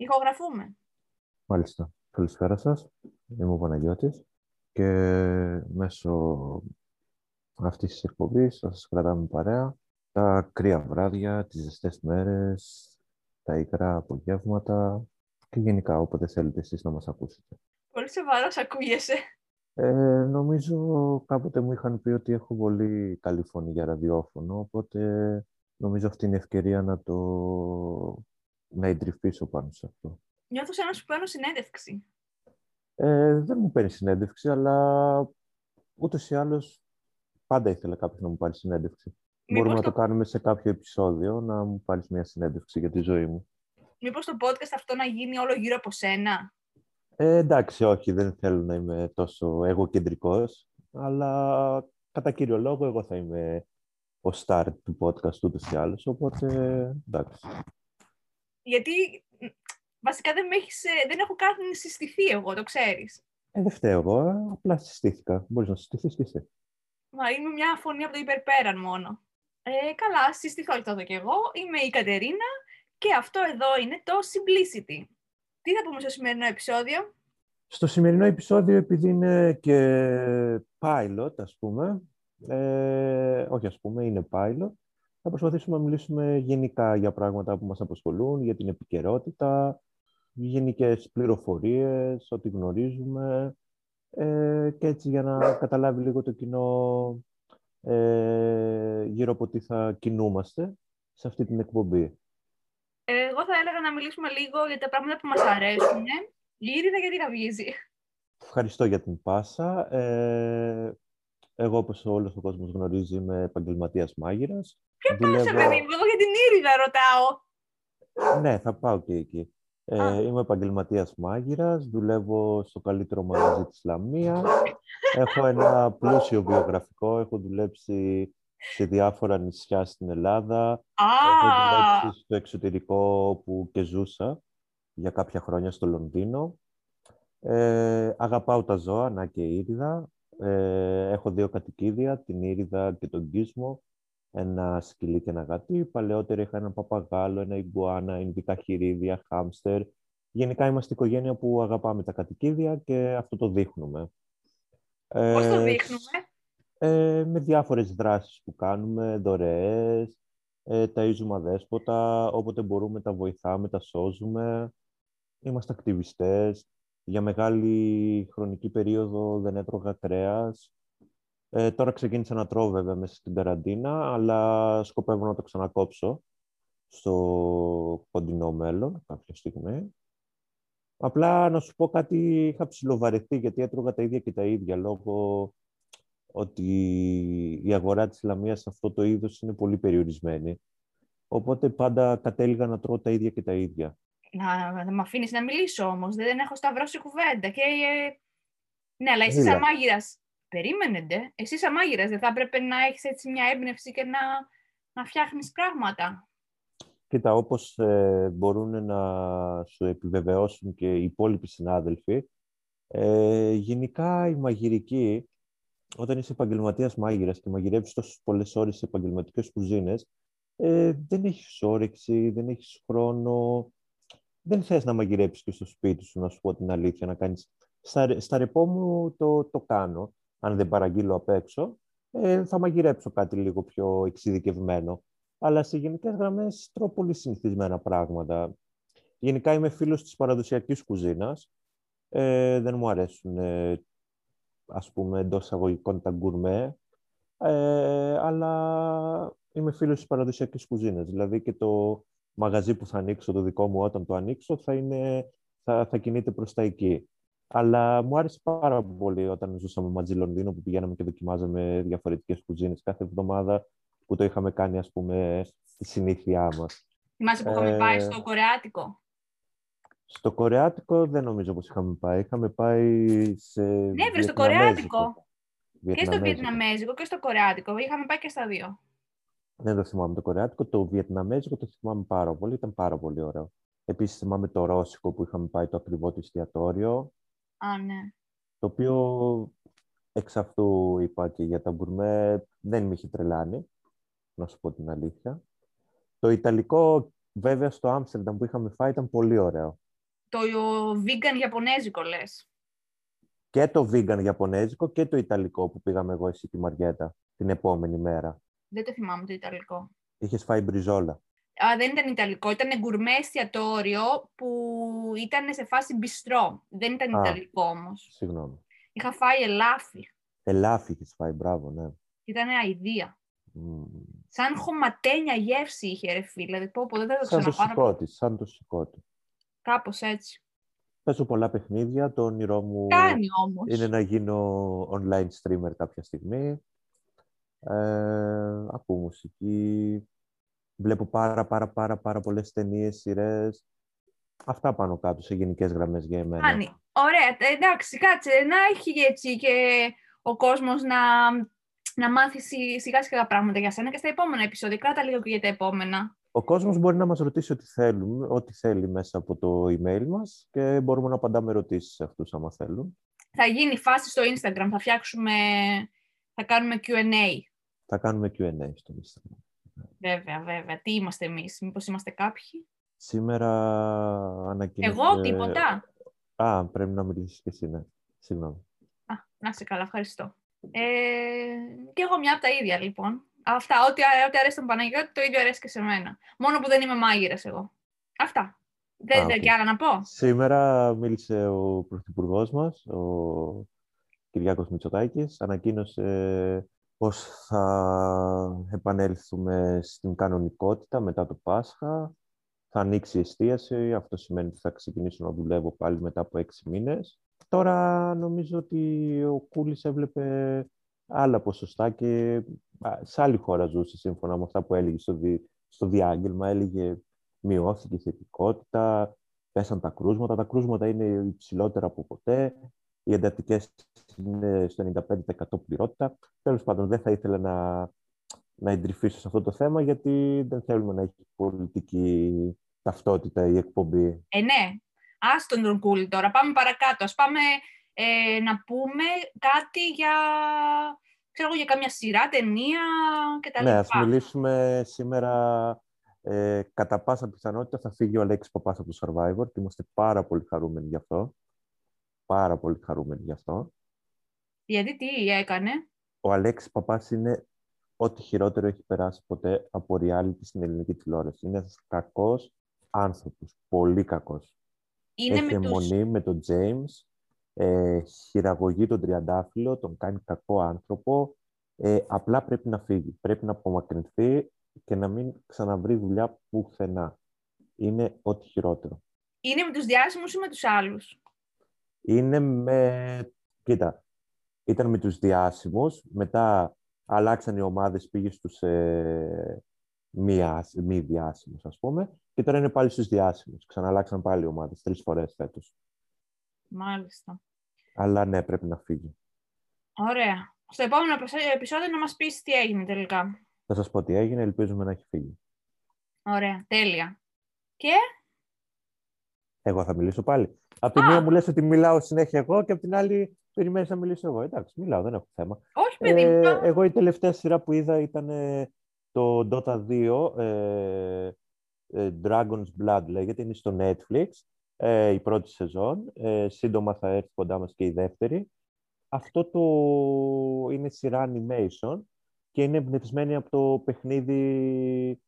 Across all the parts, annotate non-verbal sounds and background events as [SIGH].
Ηχογραφούμε. Μάλιστα. Καλησπέρα σας. Είμαι ο Παναγιώτης και μέσω αυτής της εκπομπής θα σας κρατάμε παρέα τα κρύα βράδια, τις ζεστές μέρες, τα υγρά απογεύματα και γενικά όποτε θέλετε εσείς να μας ακούσετε. Πολύ σοβαρός ακούγεσαι. Ε, νομίζω κάποτε μου είχαν πει ότι έχω πολύ καλή φωνή για ραδιόφωνο, οπότε νομίζω αυτή είναι η ευκαιρία να το να εντρυφήσω πάνω σε αυτό. Νιώθω σαν να σου παίρνω συνέντευξη. Ε, δεν μου παίρνει συνέντευξη, αλλά ούτως ή άλλως πάντα ήθελα κάποιος να μου πάρει συνέντευξη. Μήπως Μπορούμε να το- το κάνουμε σε κάποιο επεισόδιο, να μου πάρεις μια συνέντευξη για τη ζωή μου. Μήπως το podcast αυτό να γίνει όλο γύρω από σένα; Ε, εντάξει, όχι, δεν θέλω να είμαι τόσο εγωκεντρικός, αλλά κατά κύριο λόγο εγώ θα είμαι ο star του podcast ούτως ή άλλως, οπότε εντάξει. Γιατί μ, βασικά δεν, με έχεις, ε, δεν έχω καν συστηθεί εγώ, το ξέρεις. Ε, δεν φταίω εγώ, ε, απλά συστήθηκα. Μπορείς να συστηθείς και εσύ. Μα είμαι μια φωνή από το υπερπέραν μόνο. Ε, καλά, συστηθώ και τότε κι εγώ. Είμαι η Κατερίνα και αυτό εδώ είναι το Simplicity. Τι θα πούμε στο σημερινό επεισόδιο; Στο σημερινό επεισόδιο, επειδή είναι και pilot, ας πούμε, ε, όχι ας πούμε, είναι pilot, θα προσπαθήσουμε να μιλήσουμε γενικά για πράγματα που μας απασχολούν, για την επικαιρότητα, γενικές πληροφορίες, ό,τι γνωρίζουμε ε, και έτσι για να καταλάβει λίγο το κοινό ε, γύρω από τι θα κινούμαστε σε αυτή την εκπομπή. Ε, εγώ θα έλεγα να μιλήσουμε λίγο για τα πράγματα που μας αρέσουν. Η Ήριδα γιατί καυγίζει. Ευχαριστώ για την πάσα. Ε, εγώ, όπως όλος ο κόσμος γνωρίζει, είμαι επαγγελματίας μάγειρας. Ποια πάσα, παιδί μου, εγώ για την Ήριδα ρωτάω. Ναι, θα πάω και εκεί. Ε, Α. είμαι επαγγελματίας μάγειρας, δουλεύω στο καλύτερο μαγαζί της Λαμία. [LAUGHS] Έχω ένα πλούσιο βιογραφικό, έχω δουλέψει σε διάφορα νησιά στην Ελλάδα. Έχω Α, δουλέψει στο εξωτερικό που και ζούσα για κάποια χρόνια στο Λονδίνο. Ε, αγαπάω τα ζώα, να και η Ήριδα. Ε, έχω δύο κατοικίδια, την Ήριδα και τον Κίσμο. Ένα σκυλί και ένα γατί. Παλαιότερα είχα ένα παπαγάλο, ένα ιγκουάνα, ινδικά χειρίδια, χάμστερ. Γενικά είμαστε οικογένεια που αγαπάμε τα κατοικίδια και αυτό το δείχνουμε. πώς το Ε, δείχνουμε; ε, με διάφορες δράσεις που κάνουμε, δωρεές, ε, ταΐζουμε αδέσποτα, όποτε μπορούμε τα βοηθάμε, τα σώζουμε. Είμαστε ακτιβιστές. Για μεγάλη χρονική περίοδο δεν έτρωγα κρέας. Ε, τώρα ξεκίνησα να τρώω βέβαια μέσα στην καραντίνα, αλλά σκοπεύω να το ξανακόψω στο κοντινό μέλλον κάποια στιγμή. Απλά να σου πω κάτι, είχα ψιλοβαρεθεί γιατί έτρωγα τα ίδια και τα ίδια λόγω ότι η αγορά της Λαμίας σε αυτό το είδος είναι πολύ περιορισμένη. Οπότε πάντα κατέληγα να τρώω τα ίδια και τα ίδια. Να, να με αφήνεις να μιλήσω όμως. Δεν έχω σταυρώσει κουβέντα. Και, ε, Ναι, αλλά εσύ Μίλα. σαν μάγειρας, Περίμενε, ντε. Εσύ σαν μάγειρας, δεν θα έπρεπε να έχεις έτσι μια έμπνευση και να, να φτιάχνεις πράγματα. Κοίτα, όπως ε, μπορούν να σου επιβεβαιώσουν και οι υπόλοιποι συνάδελφοι, ε, γενικά η μαγειρική, όταν είσαι επαγγελματίας μάγειρας και μαγειρεύεις τόσες πολλές ώρες σε επαγγελματικές κουζίνες, ε, δεν έχεις όρεξη, δεν έχεις χρόνο, δεν θες να μαγειρέψεις και στο σπίτι σου, να σου πω την αλήθεια, να κάνεις... Στα, ρε- στα ρεπό μου το, το κάνω, αν δεν παραγγείλω απ' έξω, ε, θα μαγειρέψω κάτι λίγο πιο εξειδικευμένο. Αλλά σε γενικές γραμμές τρώω πολύ συνηθισμένα πράγματα. Γενικά είμαι φίλος της παραδοσιακής κουζίνας. Ε, δεν μου αρέσουν, ε, ας πούμε, εντός εισαγωγικών τα γκουρμέ. Ε, αλλά είμαι φίλος της παραδοσιακής κουζίνας. Δηλαδή και το μαγαζί που θα ανοίξω το δικό μου όταν το ανοίξω θα, είναι, θα, θα κινείται προς τα εκεί. Αλλά μου άρεσε πάρα πολύ όταν ζούσαμε μαζί Λονδίνο που πηγαίναμε και δοκιμάζαμε διαφορετικές κουζίνες κάθε εβδομάδα που το είχαμε κάνει ας πούμε στη συνήθειά μας. Θυμάσαι που είχαμε πάει Ε, στο Κορεάτικο; Στο Κορεάτικο δεν νομίζω πως είχαμε πάει. Είχαμε πάει σε Ναι, βρε, στο Βιετναμέζικο. Κορεάτικο. Και στο Βιετναμέζικο. Βιετναμέζικο και στο Κορεάτικο. Είχαμε πάει και στα δύο. Δεν το θυμάμαι το Κορεάτικο. Το Βιετναμέζικο το θυμάμαι πάρα πολύ. Ήταν πάρα πολύ ωραίο. Επίσης θυμάμαι το Ρώσικο που είχαμε πάει το ακριβό του εστιατόριο. Α, ναι. Το οποίο εξ αυτού είπα και για τα γκουρμέ δεν με είχε τρελάνει. Να σου πω την αλήθεια. Το Ιταλικό βέβαια στο Άμστερνταμ που είχαμε φάει ήταν πολύ ωραίο. Το vegan Ιαπωνέζικο λες. Και το vegan Ιαπωνέζικο και το Ιταλικό που πήγαμε εγώ εσύ τη Μαριέτα την επόμενη μέρα. Δεν το θυμάμαι το Ιταλικό. Είχες φάει μπριζόλα. Α, δεν ήταν Ιταλικό, ήταν γκουρμέ εστιατόριο που ήταν σε φάση μπιστρό. Δεν ήταν Α. Ιταλικό όμως. Συγγνώμη. Είχα φάει ελάφι. Ελάφι είχες φάει, μπράβο, ναι. Ήταν αηδία. Μμμ. Σαν χωματένια γεύση είχε ρε φίλε. Δηλαδή πω, πω, δεν θα το Σαν το ξαναπάρω. σηκώτη, σαν το σηκώτη. Κάπως έτσι. Παίζω πολλά παιχνίδια, το όνειρό μου Κάνει όμως. είναι να γίνω online streamer κάποια στιγμή. Ε, ακούω μουσική, βλέπω πάρα πάρα πάρα πάρα πολλές ταινίες, σειρές. Αυτά πάνω κάτω σε γενικές γραμμές για εμένα. Κάνει. Ωραία, ε, εντάξει, κάτσε, να έχει έτσι και ο κόσμος να, να μάθει σι- σιγά σιγά πράγματα για σένα και στα επόμενα επεισόδια. Κράτα λίγο και για τα επόμενα. Ο κόσμος μπορεί να μας ρωτήσει ό,τι, θέλουμε, ό,τι θέλει μέσα από το email μας και μπορούμε να απαντάμε ερωτήσεις σε αυτούς άμα θέλουν. Θα γίνει φάση στο Instagram, θα φτιάξουμε, θα κάνουμε Q&A. Θα κάνουμε Q&A στο Instagram. Βέβαια, βέβαια. Τι είμαστε εμείς, μήπως είμαστε κάποιοι; Σήμερα ανακοίνωσε... Εγώ, τίποτα. Α, πρέπει να μιλήσεις και εσύ, ναι. Συγγνώμη. Α, να είσαι καλά, ευχαριστώ. Ε, και εγώ μια από τα ίδια, λοιπόν. Αυτά, ό,τι, ό,τι αρέσει τον Παναγιώτη, το ίδιο αρέσει και σε μένα. Μόνο που δεν είμαι μάγειρας εγώ. Αυτά. Δεν Α, δεν οκ. και άλλα να πω. Σήμερα μίλησε ο Πρωθυπουργός μας, ο Κυριάκος Μητσοτάκης. Ανακοίνωσε πως θα επανέλθουμε στην κανονικότητα μετά το Πάσχα. Θα ανοίξει η εστίαση. Αυτό σημαίνει ότι θα ξεκινήσω να δουλεύω πάλι μετά από έξι μήνες. Τώρα νομίζω ότι ο Κούλης έβλεπε άλλα ποσοστά και α, σε άλλη χώρα ζούσε σύμφωνα με αυτά που έλεγε στο, δι, στο διάγγελμα. Έλεγε μειώθηκε η θετικότητα, πέσαν τα κρούσματα. Τα κρούσματα είναι υψηλότερα από ποτέ. Οι εντατικές είναι στο 95% πληρότητα. Τέλος πάντων, δεν θα ήθελα να, να εντρυφήσω σε αυτό το θέμα, γιατί δεν θέλουμε να έχει πολιτική ταυτότητα η εκπομπή. Ε, ναι. Άστον τον κούλι τώρα. Πάμε παρακάτω. Ας πάμε ε, να πούμε κάτι για, ξέρω εγώ, για καμιά σειρά, ταινία κτλ. Ναι, ας μιλήσουμε σήμερα. Ε, κατά πάσα πιθανότητα θα φύγει ο Αλέξης Παπάς από το Survivor και είμαστε πάρα πολύ χαρούμενοι γι' αυτό. Πάρα πολύ χαρούμενοι γι' αυτό. Γιατί τι έκανε; Ο Αλέξης Παπάς είναι ό,τι χειρότερο έχει περάσει ποτέ από reality στην ελληνική τηλεόραση. Είναι ένας κακός άνθρωπος, πολύ κακός. Είναι έχει με τους... αιμονή με τον James, ε, χειραγωγεί τον Τριαντάφυλλο, τον κάνει κακό άνθρωπο. Ε, απλά πρέπει να φύγει, πρέπει να απομακρυνθεί και να μην ξαναβρει δουλειά πουθενά. Είναι ό,τι χειρότερο. Είναι με τους διάσημους ή με τους άλλους; Είναι με... Κοίτα, ήταν με τους διάσημους, μετά αλλάξαν οι ομάδες, πήγε στους ε, μη, άσ- μη διάσημους, ας πούμε, και τώρα είναι πάλι στους διάσημους. Ξαναλλάξαν πάλι οι ομάδες, τρεις φορές φέτος. Μάλιστα. Αλλά ναι, πρέπει να φύγει. Ωραία. Στο επόμενο επεισόδιο- επεισόδιο να μας πεις τι έγινε τελικά. Θα σας πω τι έγινε, ελπίζουμε να έχει φύγει. Ωραία. Τέλεια. Και; Εγώ θα μιλήσω πάλι. Απ' τη Α! μία μου λες ότι μιλάω συνέχεια εγώ και απ' την άλλη περιμένεις να μιλήσω εγώ. Εντάξει, μιλάω, δεν έχω θέμα. όχι παιδί μου. Ε, τώρα- εγώ η τελευταία σειρά που είδα ήταν ε, το Dota 2, ε, ε, Dragon's Blood λέγεται, είναι στο Netflix, ε, η πρώτη σεζόν. Ε, σύντομα θα έρθει κοντά μας και η δεύτερη. Αυτό το είναι σειρά animation και είναι εμπνευσμένη από το παιχνίδι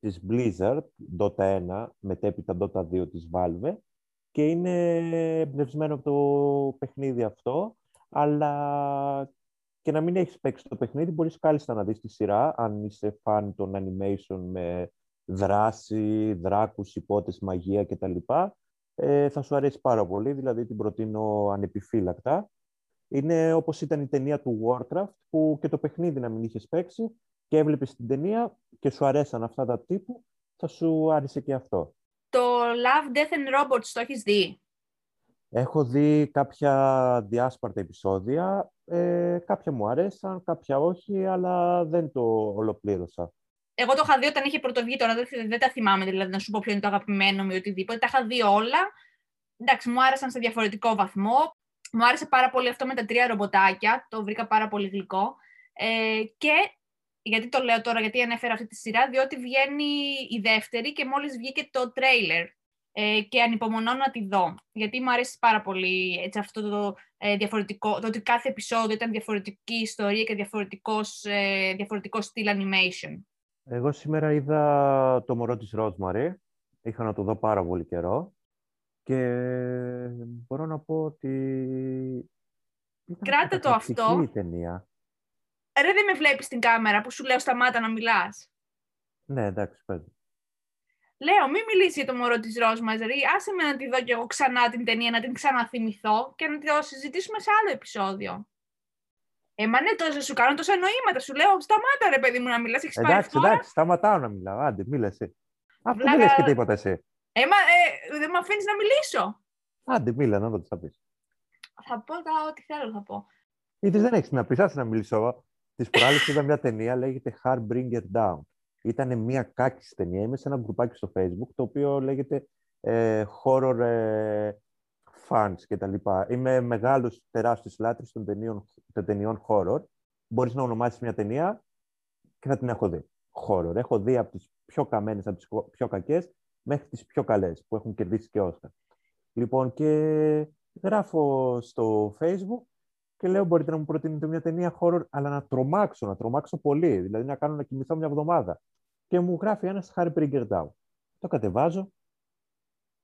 της Blizzard, Dota 1, μετέπειτα Dota 2 της Valve και είναι εμπνευσμένο από το παιχνίδι αυτό, αλλά και να μην έχεις παίξει το παιχνίδι, μπορείς κάλλιστα να δεις τη σειρά, αν είσαι φαν των animation με δράση, δράκους, υπότες, μαγεία κτλ. Ε, θα σου αρέσει πάρα πολύ, δηλαδή την προτείνω ανεπιφύλακτα. Είναι όπως ήταν η ταινία του Warcraft, που και το παιχνίδι να μην είχες παίξει και έβλεπες την ταινία και σου αρέσαν αυτά τα τύπου, θα σου άρεσε και αυτό. Το Love, Death and Robots το έχεις δει; Έχω δει κάποια διάσπαρτα επεισόδια, ε, κάποια μου αρέσαν, κάποια όχι, αλλά δεν το ολοκλήρωσα. Εγώ το είχα δει όταν είχε πρωτοβγεί, τώρα δεν, δεν τα θυμάμαι δηλαδή να σου πω ποιο είναι το αγαπημένο μου ή οτιδήποτε. Τα είχα δει όλα. Εντάξει, μου άρεσαν σε διαφορετικό βαθμό. Μου άρεσε πάρα πολύ αυτό με τα τρία ρομποτάκια. Το βρήκα πάρα πολύ γλυκό. Ε, και γιατί το λέω τώρα, γιατί ανέφερα αυτή τη σειρά, διότι βγαίνει η δεύτερη και μόλις βγήκε το τρέιλερ. ε, και ανυπομονώ να τη δω. Γιατί μου αρέσει πάρα πολύ έτσι, αυτό το ε, διαφορετικό, το ότι κάθε επεισόδιο ήταν διαφορετική ιστορία και διαφορετικός, ε, διαφορετικός στυλ animation. Εγώ σήμερα είδα το μωρό της Rosemary. Είχα να το δω πάρα πολύ καιρό. Και μπορώ να πω ότι... Κράτα το αυτό. Η ταινία. Ρε δεν με βλέπεις στην κάμερα που σου λέω σταμάτα να μιλάς. Ναι, εντάξει, πες. Λέω, μην μιλήσεις για το μωρό της Ρόσμαζερη. Άσε με να τη δω κι εγώ ξανά την ταινία, να την ξαναθυμηθώ και να τη συζητήσουμε σε άλλο επεισόδιο. Ε, μα ναι, τόσο σου κάνω τόσα νοήματα. Σου λέω, σταμάτα ρε παιδί μου να μιλάς. Έχεις πάει Εντάξει, εντάξει, σταματάω να μιλάω. Άντε, μίλασε. Αυτό δεν λες και τίποτα εσύ. Ε, μα, ε, δεν με αφήνεις να μιλήσω; Άντε, μίλα, να δω τις θα πεις. Θα πω τα ό,τι θέλω θα πω. Γιατί δεν έχεις να πεις, άσε να μιλήσω. Της προάλλης είδα μια ταινία, λέγεται Bring It Down ήταν μια κάκη ταινία. Είμαι σε ένα γκρουπάκι στο facebook, το οποίο λέγεται ε, horror ε, fans κτλ. Είμαι μεγάλος, τεράστιος λάτρης των ταινιών, των ταινιών horror. Μπορείς να ονομάσεις μια ταινία και θα την έχω δει. Horror. Έχω δει από τις πιο καμένες, από τις πιο κακές, μέχρι τις πιο καλές, που έχουν κερδίσει και Όσcar. Λοιπόν, και γράφω στο facebook και λέω μπορείτε να μου προτείνετε μια ταινία horror, αλλά να τρομάξω, να τρομάξω πολύ, δηλαδή να κάνω να κοιμηθώ μια εβδομάδα. Και μου γράφει ένας Harry Brinker Down. Το κατεβάζω.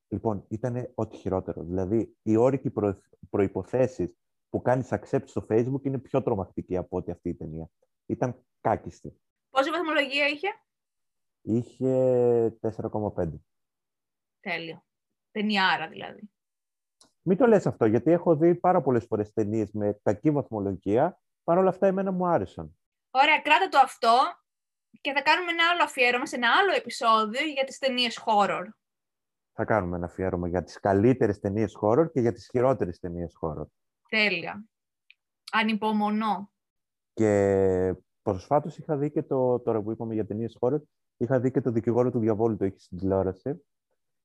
Λοιπόν, ήταν ό,τι χειρότερο. Δηλαδή, οι όρικοι προ... προϋποθέσεις που κάνεις accept στο Facebook είναι πιο τρομακτική από ό,τι αυτή η ταινία. Ήταν κάκιστη. Πόση βαθμολογία είχε; Είχε 4,5. Τέλειο. Ταινιάρα δηλαδή. Μην το λες αυτό, γιατί έχω δει πάρα πολλές φορές ταινίες με κακή βαθμολογία. Παρ' όλα αυτά, εμένα μου άρεσαν. Ωραία, κράτα το αυτό και θα κάνουμε ένα άλλο αφιέρωμα σε ένα άλλο επεισόδιο για τις ταινίες horror. Θα κάνουμε ένα αφιέρωμα για τις καλύτερες ταινίες horror και για τις χειρότερες ταινίες horror. Τέλεια. Ανυπομονώ. Και προσφάτως είχα δει και το, τώρα που είπαμε για ταινίες horror, είχα δει και το δικηγόρο του διαβόλου, το έχει στην τηλεόραση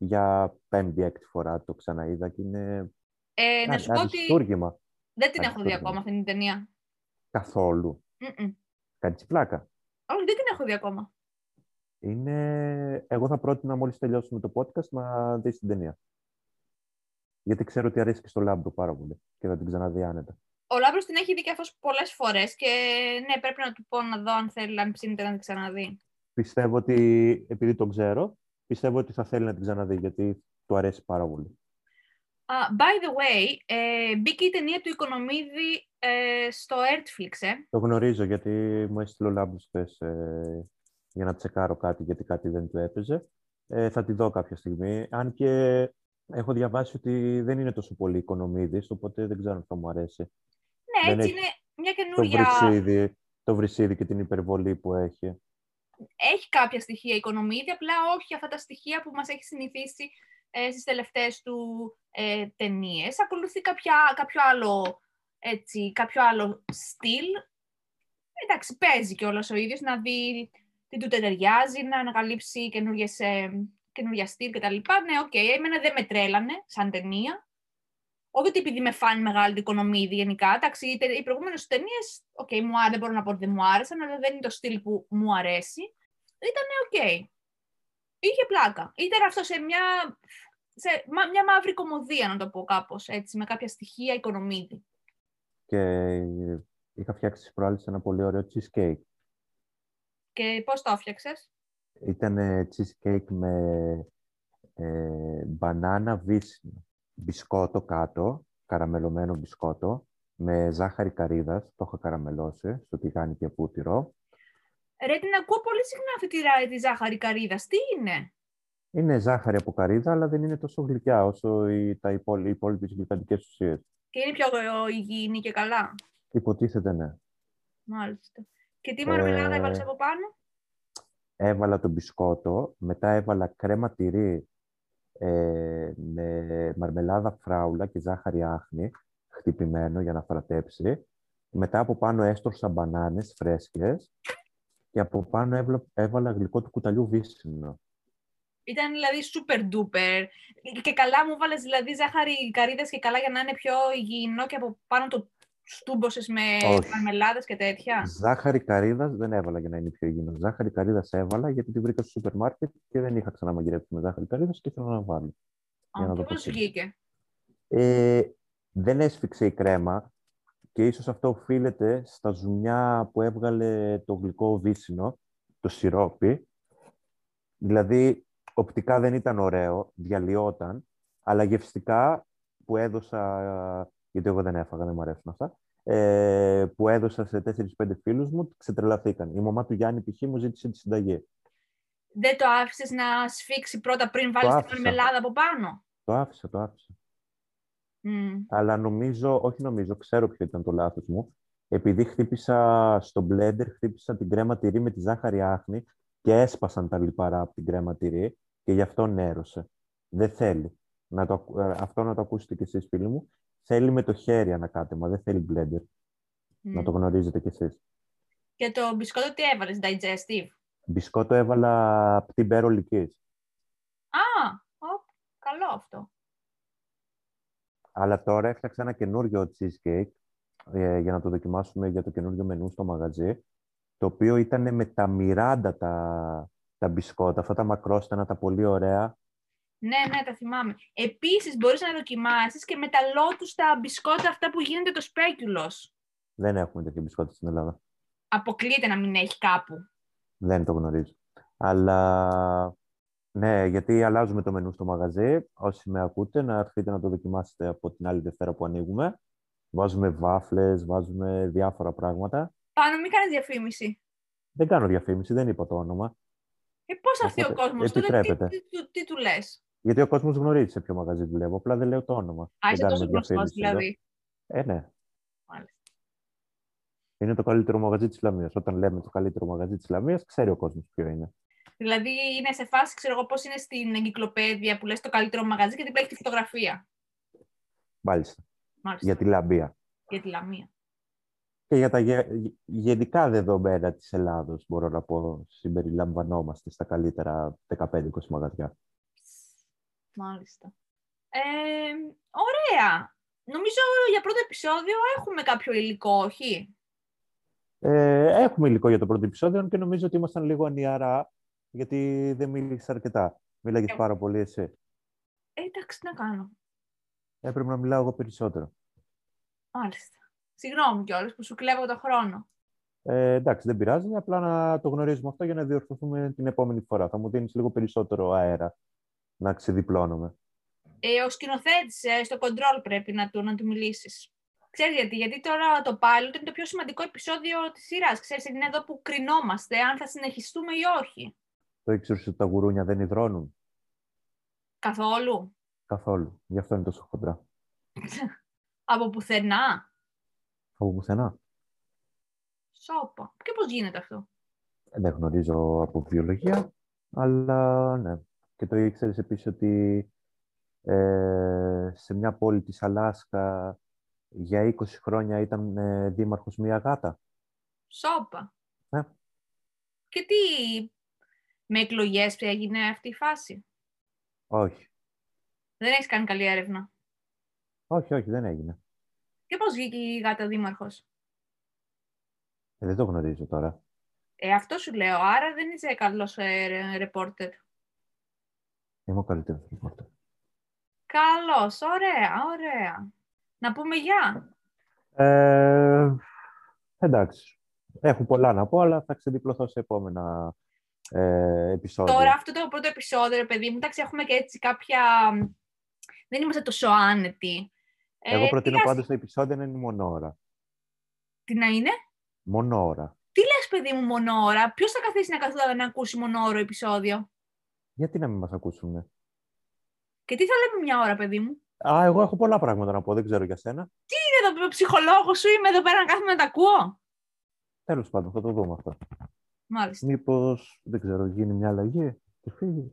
για πέμπτη-έκτη φορά το ξαναείδα και είναι ε, να σου πω ότι δεν την έχω δει ακόμα αυτή την ταινία. Καθόλου. Mm-mm. Κάτι πλάκα. Όχι, δεν την έχω δει ακόμα. Είναι... Εγώ θα πρότεινα μόλις τελειώσουμε το podcast να δεις την ταινία. Γιατί ξέρω ότι αρέσει και στο Λάμπρο πάρα πολύ και θα την ξαναδεί άνετα. Ο Λάμπρος την έχει δει και αυτός πολλές φορές και ναι, πρέπει να του πω να δω αν θέλει, αν ψήνεται να την ξαναδεί. Πιστεύω ότι, επειδή τον ξέρω, πιστεύω ότι θα θέλει να την ξαναδεί, γιατί του αρέσει πάρα πολύ. Uh, by the way, ε, μπήκε η ταινία του Οικονομίδη ε, στο Netflix, ε. Το γνωρίζω, γιατί μου έστειλε ο Λάμπρος ε, για να τσεκάρω κάτι, γιατί κάτι δεν του έπαιζε. Ε, θα τη δω κάποια στιγμή. Αν και έχω διαβάσει ότι δεν είναι τόσο πολύ Οικονομίδης, οπότε δεν ξέρω αν θα μου αρέσει. Ναι, έτσι είναι μια καινούργια... Το βρυσίδι, το βρυσίδι και την υπερβολή που έχει έχει κάποια στοιχεία οικονομίδη, απλά όχι αυτά τα στοιχεία που μας έχει συνηθίσει ε, στις τελευταίες του ε, ταινίες. Ακολουθεί κάποια, κάποιο, άλλο, έτσι, κάποιο άλλο στυλ. Εντάξει, παίζει κιόλας ο ίδιος να δει τι του ταιριάζει, να ανακαλύψει καινούργιες, ε, καινούργια στυλ κτλ. Ναι, ok, okay, εμένα δεν με τρέλανε σαν ταινία. Όχι ότι επειδή είμαι φαν μεγάλη Οικονομίδη γενικά. Εντάξει, οι προηγούμενες ταινίες, ok, okay, μου, δεν μπορώ να πω ότι δεν μου άρεσαν, αλλά δεν είναι το στυλ που μου αρέσει. Ήταν οκ. Είχε πλάκα. Ήταν αυτό σε μια, σε μια μαύρη κωμωδία, να το πω κάπως έτσι, με κάποια στοιχεία Οικονομίδη. Και είχα φτιάξει προάλληση ένα πολύ ωραίο cheesecake. Και πώς το έφτιαξες; Ήταν cheesecake με ε, μπανάνα βύσσινο μπισκότο κάτω, καραμελωμένο μπισκότο, με ζάχαρη καρύδας, το έχω καραμελώσει, στο τηγάνι και πούτυρο. Ρε, την ακούω πολύ συχνά αυτή τη, τη ζάχαρη καρύδας. Τι είναι; Είναι ζάχαρη από καρύδα, αλλά δεν είναι τόσο γλυκιά όσο οι, τα υπόλοι, οι υπόλοιπες γλυκαντικές ουσίες. Και είναι πιο υγιεινή και καλά; Υποτίθεται ναι. Μάλιστα. Και τι μαρμελάδα ε... έβαλες από πάνω; Έβαλα το μπισκότο, μετά έβαλα κρέμα τυρί ε, με μαρμελάδα φράουλα και ζάχαρη άχνη, χτυπημένο για να φρατέψει. Μετά από πάνω έστρωσα μπανάνες φρέσκες και από πάνω έβαλα γλυκό του κουταλιού βύσσινο. Ήταν δηλαδή super duper. Και καλά μου βάλες δηλαδή ζάχαρη καρύδες και καλά για να είναι πιο υγιεινό και από πάνω το στούμποσες με μαρμελάδες και τέτοια; Ζάχαρη καρύδας δεν έβαλα για να είναι πιο υγιεινός. Ζάχαρη καρύδας έβαλα γιατί την βρήκα στο σούπερ μάρκετ και δεν είχα ξαναμαγειρέψει με ζάχαρη καρύδας και ήθελα να βάλω. για να και το πω πώς έτσι. βγήκε; Ε, δεν έσφιξε η κρέμα και ίσως αυτό οφείλεται στα ζουμιά που έβγαλε το γλυκό βύσινο, το σιρόπι. Δηλαδή, οπτικά δεν ήταν ωραίο, διαλυόταν, αλλά γευστικά που έδωσα, γιατί εγώ δεν έφαγα, δεν μου αρέσουν αυτά, ε, που έδωσα σε 4-5 φίλους μου, ξετρελαθήκαν. Η μαμά του Γιάννη π.χ. μου ζήτησε τη συνταγή. Δεν το άφησες να σφίξει πρώτα πριν βάλεις την άφησα. μελάδα από πάνω; Το άφησα, το άφησα. Μμ. Αλλά νομίζω, όχι νομίζω, ξέρω ποιο ήταν το λάθος μου. Επειδή χτύπησα στο blender, χτύπησα την κρέμα τυρί με τη ζάχαρη άχνη και έσπασαν τα λιπαρά από την κρέμα τυρί και γι' αυτό νέρωσε. Δεν θέλει. Να το, ακου- ε, αυτό να το ακούσετε κι εσείς, φίλοι μου. Θέλει με το χέρι ανακάτεμα, δεν θέλει blender. Να Μμ. το γνωρίζετε κι εσείς. Και το μπισκότο τι έβαλες, digestive; Μπισκότο έβαλα πτυμπέρο λυκής. Α, οπ, καλό αυτό. Αλλά τώρα έφτιαξα ένα καινούριο cheesecake ε, για να το δοκιμάσουμε για το καινούριο μενού στο μαγαζί, το οποίο ήταν με τα μοιράντα τα, τα μπισκότα, αυτά τα μακρόστενα, τα πολύ ωραία. Ναι, ναι, τα θυμάμαι. Επίσης, μπορείς να δοκιμάσεις και με τα λότους τα μπισκότα αυτά που γίνεται το σπέκιουλος. Δεν έχουμε τέτοια μπισκότα στην Ελλάδα. Αποκλείεται να μην έχει κάπου. Δεν το γνωρίζω. Αλλά ναι, γιατί αλλάζουμε το μενού στο μαγαζί. Όσοι με ακούτε, να έρθετε να το δοκιμάσετε από την άλλη Δευτέρα που ανοίγουμε. Βάζουμε βάφλες, βάζουμε διάφορα πράγματα. Πάνω, μην κάνεις διαφήμιση. Δεν κάνω διαφήμιση, δεν είπα το όνομα. Ε, πώς θα έρθει ο Οπότε, κόσμος, τότε τι, επιτρέπεται. τι, τι, τι του λες; Γιατί ο κόσμος γνωρίζει σε ποιο μαγαζί δουλεύω. Απλά δεν λέω το όνομα. Α, δεν είσαι κάνουμε τόσο γνωστός διαφήμιση εδώ. δηλαδή. Ε, ναι. Μάλιστα. Είναι το καλύτερο μαγαζί της Λαμίας. Όταν λέμε το καλύτερο μαγαζί της Λαμίας, ξέρει ο κόσμος ποιο είναι. Δηλαδή είναι σε φάση, ξέρω εγώ, πώς είναι στην εγκυκλοπαίδεια που λες το καλύτερο μαγαζί και δίπλα έχει τη φωτογραφία. Μάλιστα. Μάλιστα. Για τη Λαμπία. Για τη Λαμία. Και για τα γε- γενικά δεδομένα της Ελλάδος, μπορώ να πω, συμπεριλαμβανόμαστε στα καλύτερα 15-20 μαγαζιά. Μάλιστα. Ε, ωραία. Νομίζω για πρώτο επεισόδιο έχουμε κάποιο υλικό, όχι; Ε, έχουμε υλικό για το πρώτο επεισόδιο και νομίζω ότι ήμασταν λίγο ανιαρά, γιατί δεν μίλησες αρκετά. Μίλαγες Ε. πάρα πολύ εσύ. Ε, εντάξει, τι να κάνω. Έπρεπε να μιλάω εγώ περισσότερο. Μάλιστα. Συγγνώμη κιόλας που σου κλέβω το χρόνο. Ε, εντάξει, δεν πειράζει. Απλά να το γνωρίζουμε αυτό για να διορθωθούμε την επόμενη φορά. Θα μου δίνεις λίγο περισσότερο αέρα να ξεδιπλώνομαι. Ε, ο σκηνοθέτης ε, στο control πρέπει να του, να του μιλήσεις. Ξέρεις γιατί, γιατί τώρα το pilot είναι το πιο σημαντικό επεισόδιο της σειράς. Ξέρεις, είναι εδώ που κρινόμαστε αν θα συνεχιστούμε ή όχι. Το ήξερες ότι τα γουρούνια δεν υδρώνουν; Καθόλου. καθόλου. Γι' αυτό είναι τόσο χοντρά. [LAUGHS] Από πουθενά. Από πουθενά. Σόπα. Και πώς γίνεται αυτό; Ε, Δεν γνωρίζω από βιολογία, αλλά ναι. Και το ήξερες επίσης ότι ε, σε μια πόλη της Αλάσκα για 20 χρόνια ήταν ε, δήμαρχος μία γάτα. Σόπα. Ναι. Και τι, με εκλογές πια έγινε αυτή η φάση; Όχι. Δεν έχεις κάνει καλή έρευνα; Όχι, όχι, δεν έγινε. Και πώς βγήκε η γάτα δήμαρχος; Ε, δεν το γνωρίζω τώρα. Ε, αυτό σου λέω. Άρα δεν είσαι καλός ε, ρε- ρεπόρτερ. Είμαι ο καλύτερος reporter. Καλώς. Ωραία, ωραία. Να πούμε γεια. Ε, εντάξει. Έχω πολλά να πω, αλλά θα ξεδιπλωθώ σε επόμενα ε, επεισόδια. Τώρα αυτό το πρώτο επεισόδιο, ρε παιδί μου, εντάξει, έχουμε και έτσι κάποια... Δεν είμαστε τόσο άνετοι. Εγώ Ε, προτείνω τι λες- πάντως το επεισόδιο να είναι μόνο ώρα. Τι να είναι; Μόνο ώρα. Τι λες, παιδί μου, μονόωρα. Ποιος θα καθίσει να, καθ- να ακούσει μονόωρο επεισόδιο; Γιατί να μην μας ακούσουν. Και τι θα λέμε μια ώρα, παιδί μου; Α, εγώ έχω πολλά πράγματα να πω, δεν ξέρω για σένα. Είναι εδώ ο ψυχολόγος σου, είμαι εδώ πέρα να κάθομαι να τα ακούω; Τέλος πάντων, θα το δούμε αυτό. Μάλιστα. Μήπως, δεν ξέρω, γίνει μια αλλαγή και φύγεις.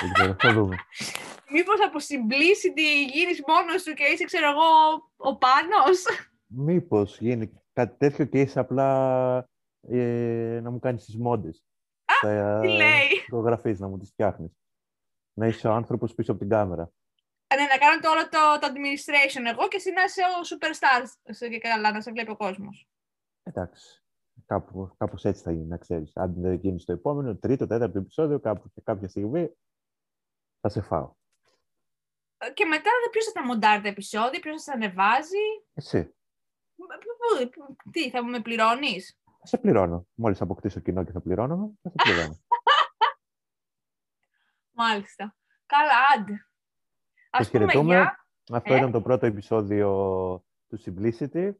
δεν ξέρω, θα δούμε. [LAUGHS] Μήπως από simplicity γίνεις μόνος σου και είσαι, ξέρω εγώ, ο Πάνος; Μήπως γίνει κάτι τέτοιο και είσαι απλά ε, να μου κάνεις τις μόντες. Α, τι λέει; Φωτογραφίες, να μου τις φτιάχνεις. Να είσαι ο άνθρωπος πίσω από την κάμερα. Α, ναι, να κάνω το όλο το, το administration εγώ και εσύ να είσαι ο superstar σε- και καλά, να σε βλέπει ο κόσμος. Εντάξει. Κάπου, κάπως έτσι θα γίνει, να ξέρεις. Αν δεν γίνεις στο επόμενο, τρίτο, τέταρτο επεισόδιο, κάπου και κάποια στιγμή θα σε φάω. Και μετά ποιος θα τα μοντάρει τα επεισόδια, ποιος θα τα ανεβάζει; Εσύ. Πού- πού- πού- Τι, θα με πληρώνεις; Θα σε πληρώνω. Μόλις αποκτήσω κοινό και θα πληρώνω, θα σε πληρώνω. [LAUGHS] Μάλιστα. Καλά, άντε. Ας Σας πούμε χαιρετούμε. γεια. Αυτό Ε. ήταν το πρώτο επεισόδιο του Simplicity.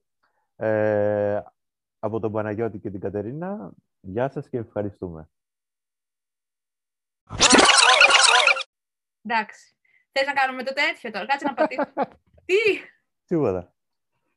Ε, από τον Παναγιώτη και την Κατερίνα. Γεια σας και ευχαριστούμε. Εντάξει. Θες να κάνουμε το τέτοιο τώρα; Κάτσε να πατήσω. [LAUGHS] Τι; Τίποτα.